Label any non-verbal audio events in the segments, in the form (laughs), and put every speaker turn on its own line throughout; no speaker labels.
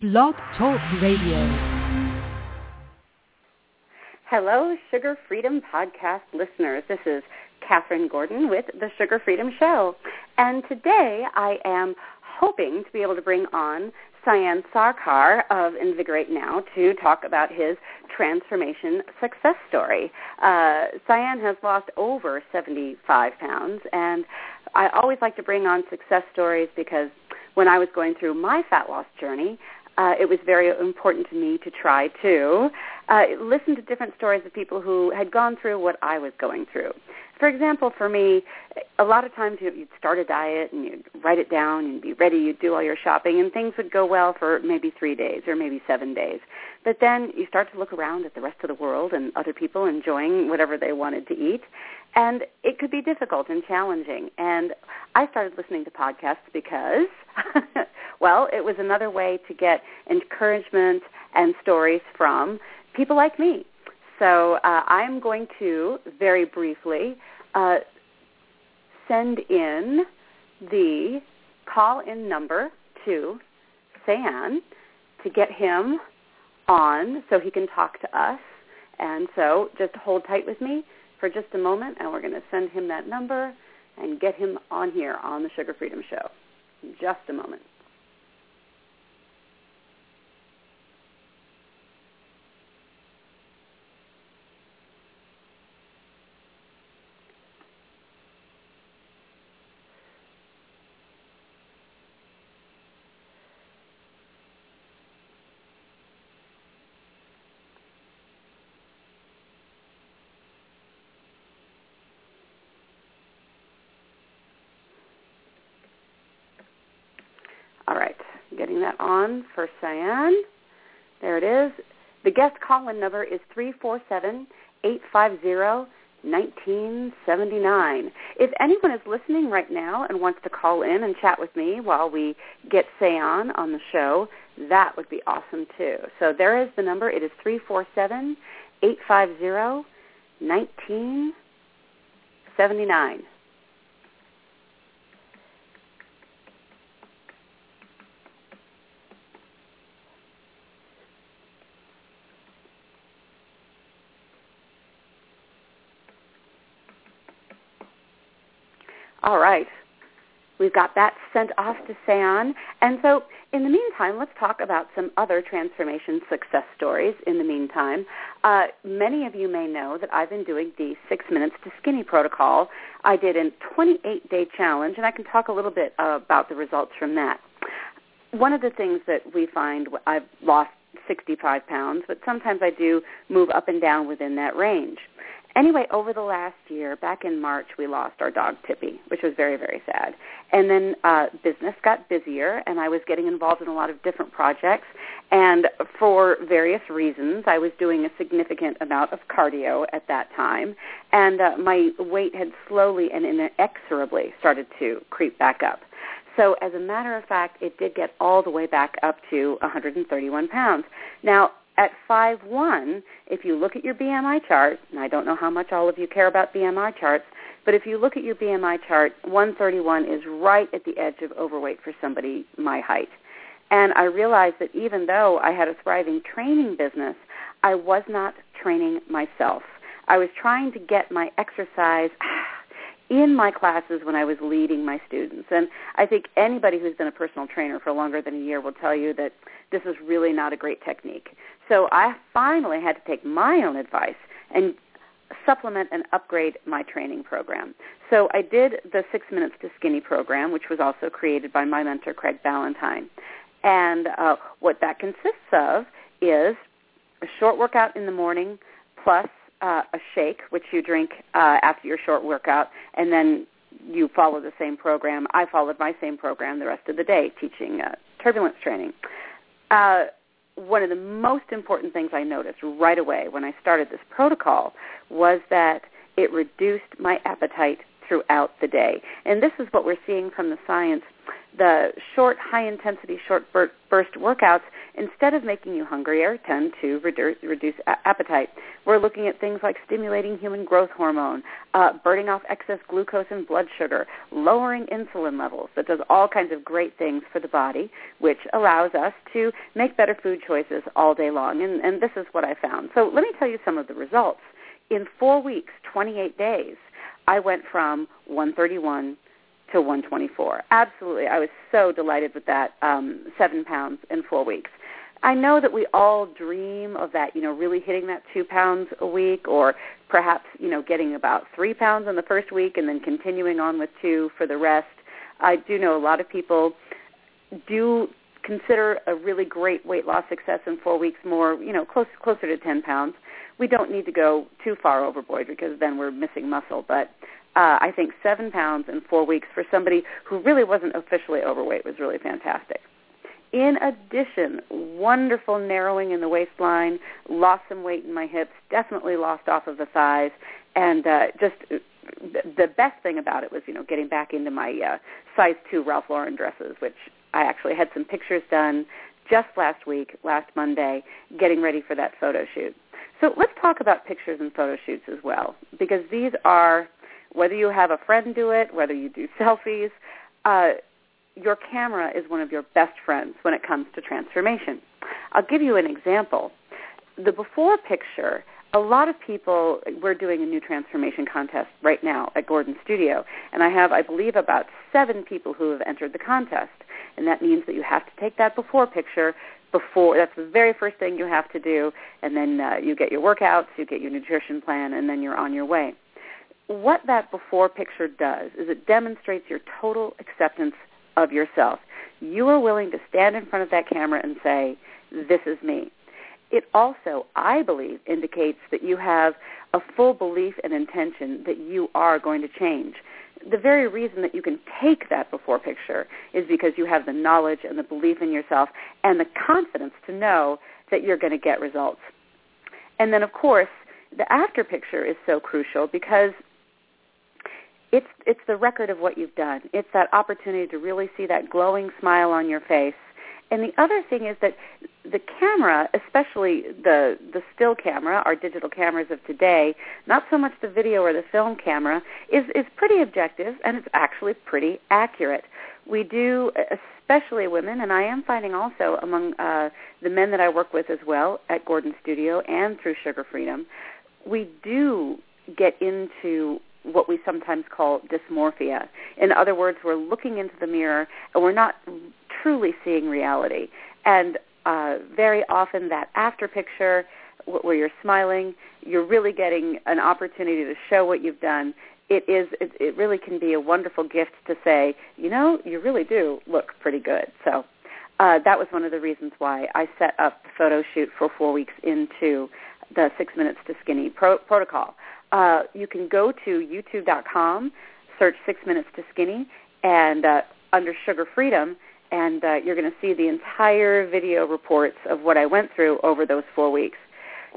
Blog Talk Radio.
Hello, Sugar Freedom Podcast listeners. This is Catherine Gordon with the Sugar Freedom Show. And today I am hoping to be able to bring on Sayan Sarkar of Invigorate Now to talk about his transformation success story. Uh, Sayan has lost over 75 pounds, and I always like to bring on success stories because when I was going through my fat loss journey, uh, it was very important to me to try to uh, listen to different stories of people who had gone through what I was going through. For example, for me, a lot of times you'd start a diet and you'd write it down and be ready, you'd do all your shopping, and things would go well for maybe three days or maybe seven days. But then you start to look around at the rest of the world and other people enjoying whatever they wanted to eat, and it could be difficult and challenging. And I started listening to podcasts because, (laughs) well, it was another way to get encouragement and stories from people like me. So uh, I'm going to very briefly uh, send in the call-in number to Sayan to get him on so he can talk to us. And so just hold tight with me for just a moment, and we're going to send him that number and get him on here on the Sugar Freedom Show. Just a moment. All right, that on for Sayan. There it is. The guest call-in number is 347-850-1979. If anyone is listening right now and wants to call in and chat with me while we get Sayan on the show, that would be awesome too. So there is the number. It is 347-850-1979. All right. We've got that sent off to Sayan. And so in the meantime, let's talk about some other transformation success stories in the meantime. Uh, many of you may know that I've been doing the Six Minutes to Skinny protocol. I did a 28-day challenge, and I can talk a little bit uh, about the results from that. One of the things that we find, I've lost 65 pounds, but sometimes I do move up and down within that range. Anyway, over the last year, back in March, we lost our dog Tippy, which was very, very sad. And then uh, business got busier, and I was getting involved in a lot of different projects. And for various reasons, I was doing a significant amount of cardio at that time, and uh, my weight had slowly and inexorably started to creep back up. So as a matter of fact, it did get all the way back up to 131 pounds. Now, at 5'1", if you look at your BMI chart, and I don't know how much all of you care about BMI charts, but if you look at your BMI chart, 131 is right at the edge of overweight for somebody my height. And I realized that even though I had a thriving training business, I was not training myself. I was trying to get my exercise (sighs) in my classes when I was leading my students. And I think anybody who's been a personal trainer for longer than a year will tell you that this is really not a great technique. So I finally had to take my own advice and supplement and upgrade my training program. So I did the Six Minutes to Skinny program, which was also created by my mentor, Craig Ballantyne. And uh, what that consists of is a short workout in the morning plus uh, a shake, which you drink uh, after your short workout, and then you follow the same program. I followed my same program the rest of the day, teaching uh, turbulence training. Uh, one of the most important things I noticed right away when I started this protocol was that it reduced my appetite throughout the day. And this is what we're seeing from the science. The short, high-intensity, short burst workouts, instead of making you hungrier, tend to reduce, reduce appetite. We're looking at things like stimulating human growth hormone, uh, burning off excess glucose and blood sugar, lowering insulin levels. That does all kinds of great things for the body, which allows us to make better food choices all day long. And, and this is what I found. So let me tell you some of the results. In four weeks, 28 days, I went from 131 to 124. Absolutely. I was so delighted with that um, seven pounds in four weeks. I know that we all dream of that, you know, really hitting that two pounds a week or perhaps, you know, getting about three pounds in the first week and then continuing on with two for the rest. I do know a lot of people do consider a really great weight loss success in four weeks more, you know, close, closer to 10 pounds. We don't need to go too far overboard because then we're missing muscle. But uh, I think seven pounds in four weeks for somebody who really wasn't officially overweight was really fantastic. In addition, wonderful narrowing in the waistline, lost some weight in my hips, definitely lost off of the thighs, and uh, just the best thing about it was, you know, getting back into my uh, size two Ralph Lauren dresses, which I actually had some pictures done just last week, last Monday, getting ready for that photo shoot. So let's talk about pictures and photo shoots as well, because these are, whether you have a friend do it, whether you do selfies, uh, your camera is one of your best friends when it comes to transformation. I'll give you an example. The before picture, a lot of people, we're doing a new transformation contest right now at Gordon Studio, and I have, I believe, about seven people who have entered the contest. And that means that you have to take that before picture before, that's the very first thing you have to do, and then uh, you get your workouts, you get your nutrition plan, and then you're on your way. What that before picture does is it demonstrates your total acceptance of yourself. You are willing to stand in front of that camera and say, this is me. It also, I believe, indicates that you have a full belief and intention that you are going to change. The very reason that you can take that before picture is because you have the knowledge and the belief in yourself and the confidence to know that you're going to get results. And then, of course, the after picture is so crucial because it's it's the record of what you've done. It's that opportunity to really see that glowing smile on your face. And the other thing is that the camera, especially the the still camera, our digital cameras of today, not so much the video or the film camera, is is pretty objective and it's actually pretty accurate. We do, especially women, and I am finding also among uh, the men that I work with as well at Gordon Studio and through Sugar Freedom, we do get into what we sometimes call dysmorphia. In other words, we're looking into the mirror and we're not truly seeing reality. And uh, very often that after picture where you're smiling, you're really getting an opportunity to show what you've done. It is. It, it really can be a wonderful gift to say, you know, you really do look pretty good. So uh, that was one of the reasons why I set up the photo shoot for four weeks into the Six Minutes to Skinny pro- protocol uh, you can go to youtube.com, search Six Minutes to Skinny, and uh, under Sugar Freedom, and uh, you're going to see the entire video reports of what I went through over those four weeks.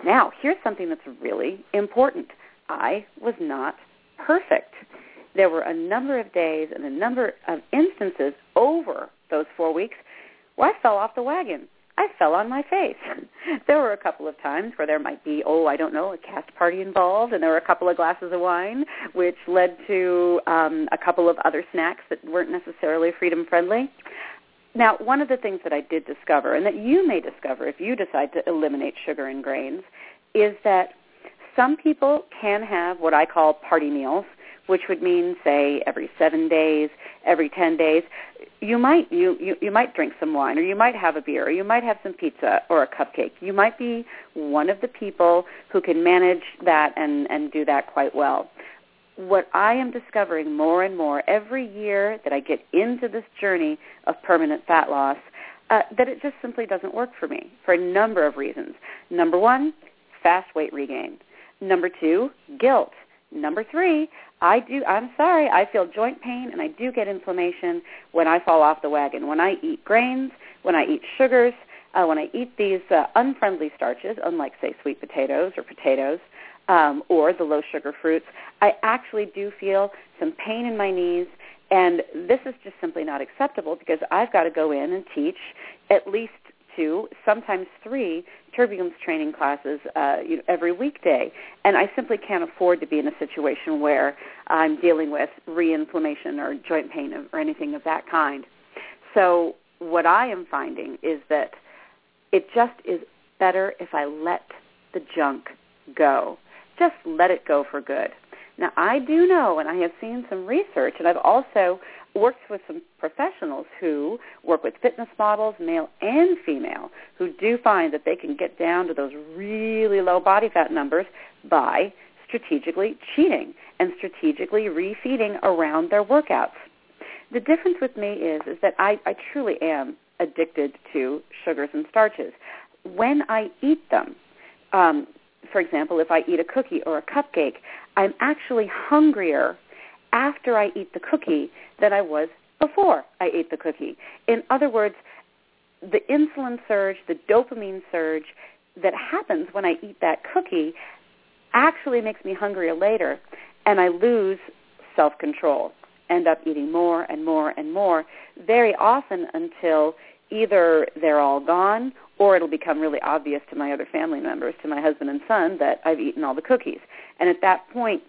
Now, here's something that's really important. I was not perfect. There were a number of days and a number of instances over those four weeks where I fell off the wagon. I fell on my face. (laughs) there were a couple of times where there might be, oh, I don't know, a cast party involved, and there were a couple of glasses of wine, which led to um, a couple of other snacks that weren't necessarily freedom friendly. Now, one of the things that I did discover, and that you may discover if you decide to eliminate sugar and grains, is that some people can have what I call party meals, which would mean, say, every seven days, every ten days you might you, you you might drink some wine or you might have a beer or you might have some pizza or a cupcake. You might be one of the people who can manage that and and do that quite well. What i am discovering more and more every year that i get into this journey of permanent fat loss uh, that it just simply doesn't work for me for a number of reasons. Number one fast weight regain. Number two guilt number three I do. I'm sorry. I feel joint pain and I do get inflammation when I fall off the wagon. When I eat grains, when I eat sugars, uh, when I eat these uh, unfriendly starches, unlike say sweet potatoes or potatoes, um, or the low sugar fruits, I actually do feel some pain in my knees And this is just simply not acceptable because I've got to go in and teach at least two, sometimes three turbulence training classes uh, you know, every weekday, and I simply can't afford to be in a situation where I'm dealing with re-inflammation or joint pain or anything of that kind. So what I am finding is that it just is better if I let the junk go. Just let it go for good. Now I do know, and I have seen some research, and I've also worked with some professionals who work with fitness models, male and female, who do find that they can get down to those really low body fat numbers by strategically cheating and strategically refeeding around their workouts. The difference with me is is that I, I truly am addicted to sugars and starches. When I eat them, um, for example, if I eat a cookie or a cupcake, I'm actually hungrier after I eat the cookie than I was before I ate the cookie. In other words, the insulin surge, the dopamine surge that happens when I eat that cookie actually makes me hungrier later, and I lose self-control, end up eating more and more and more, very often until either they're all gone or it'll become really obvious to my other family members, to my husband and son, that I've eaten all the cookies. And at that point,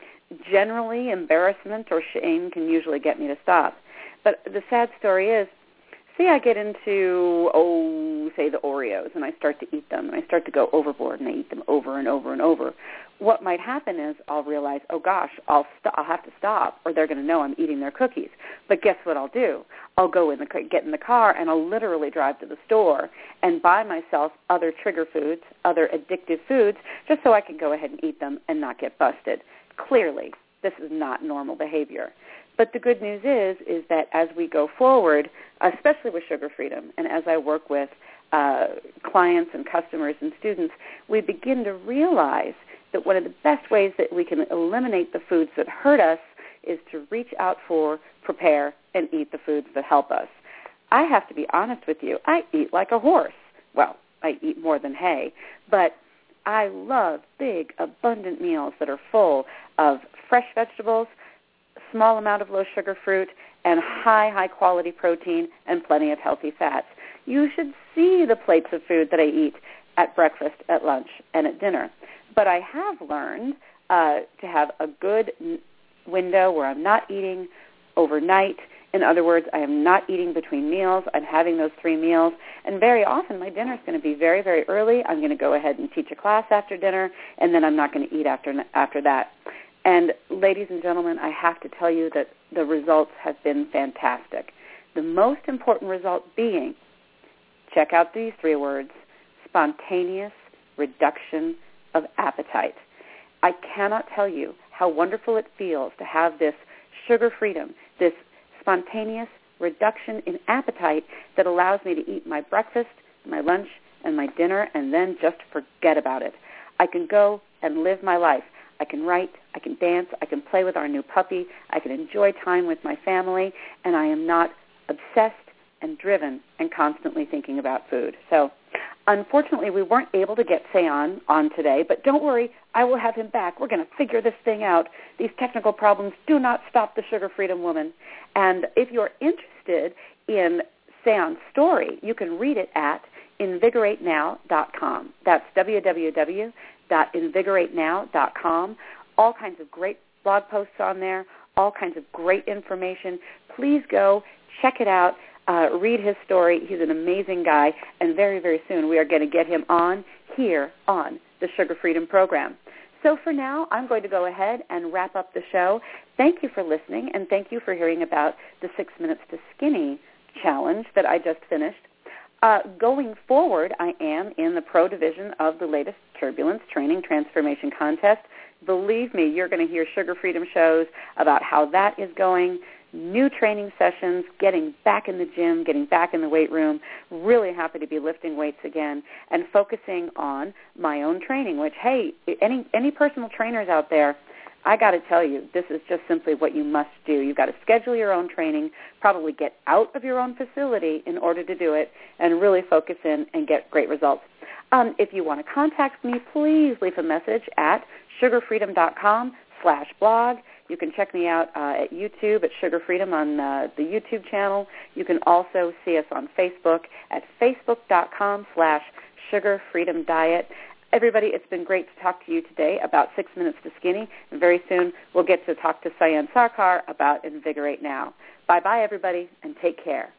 generally embarrassment or shame can usually get me to stop. But the sad story is, say I get into, oh, say the Oreos, and I start to eat them, and I start to go overboard, and I eat them over and over and over. What might happen is I'll realize, oh gosh, I'll st- I'll have to stop, or they're going to know I'm eating their cookies. But guess what I'll do? I'll go in the get in the car, and I'll literally drive to the store and buy myself other trigger foods, other addictive foods, just so I can go ahead and eat them and not get busted. Clearly, this is not normal behavior. But the good news is, is that as we go forward, especially with Sugar Freedom, and as I work with uh, clients and customers and students, we begin to realize that one of the best ways that we can eliminate the foods that hurt us is to reach out for, prepare, and eat the foods that help us. I have to be honest with you. I eat like a horse. Well, I eat more than hay, but I love big, abundant meals that are full of fresh vegetables, small amount of low sugar fruit, and high, high quality protein and plenty of healthy fats. You should see the plates of food that I eat at breakfast, at lunch, and at dinner. But I have learned uh, to have a good window where I'm not eating overnight in other words, I am not eating between meals. I'm having those three meals. And very often my dinner is going to be very, very early. I'm going to go ahead and teach a class after dinner, and then I'm not going to eat after, after that. And ladies and gentlemen, I have to tell you that the results have been fantastic. The most important result being, check out these three words, spontaneous reduction of appetite. I cannot tell you how wonderful it feels to have this sugar freedom, this spontaneous reduction in appetite that allows me to eat my breakfast, my lunch, and my dinner and then just forget about it. I can go and live my life. I can write, I can dance, I can play with our new puppy, I can enjoy time with my family, and I am not obsessed and driven and constantly thinking about food. So unfortunately, we weren't able to get Sayan on today, but don't worry, I will have him back. We're going to figure this thing out. These technical problems do not stop the Sugar Freedom Woman. And if you're interested in Sayan's story, you can read it at invigoratenow.com. That's www.invigoratenow.com. All kinds of great blog posts on there, all kinds of great information. Please go check it out. Uh, read his story. He's an amazing guy, and very, very soon we are going to get him on here on the Sugar Freedom Program. So for now, I'm going to go ahead and wrap up the show. Thank you for listening, and thank you for hearing about the Six Minutes to Skinny challenge that I just finished. Uh, going forward, I am in the pro division of the latest Turbulence Training Transformation Contest. Believe me, you're going to hear Sugar Freedom shows about how that is going new training sessions, getting back in the gym, getting back in the weight room, really happy to be lifting weights again and focusing on my own training, which hey, any any personal trainers out there, I got to tell you, this is just simply what you must do. You've got to schedule your own training, probably get out of your own facility in order to do it, and really focus in and get great results. Um, if you want to contact me, please leave a message at sugarfreedom.com slash blog. You can check me out uh, at YouTube at Sugar Freedom on uh, the YouTube channel. You can also see us on Facebook at facebook.com slash Sugar Freedom Diet. Everybody, it's been great to talk to you today about Six Minutes to Skinny, and very soon we'll get to talk to Sayan Sarkar about Invigorate Now. Bye-bye, everybody, and take care.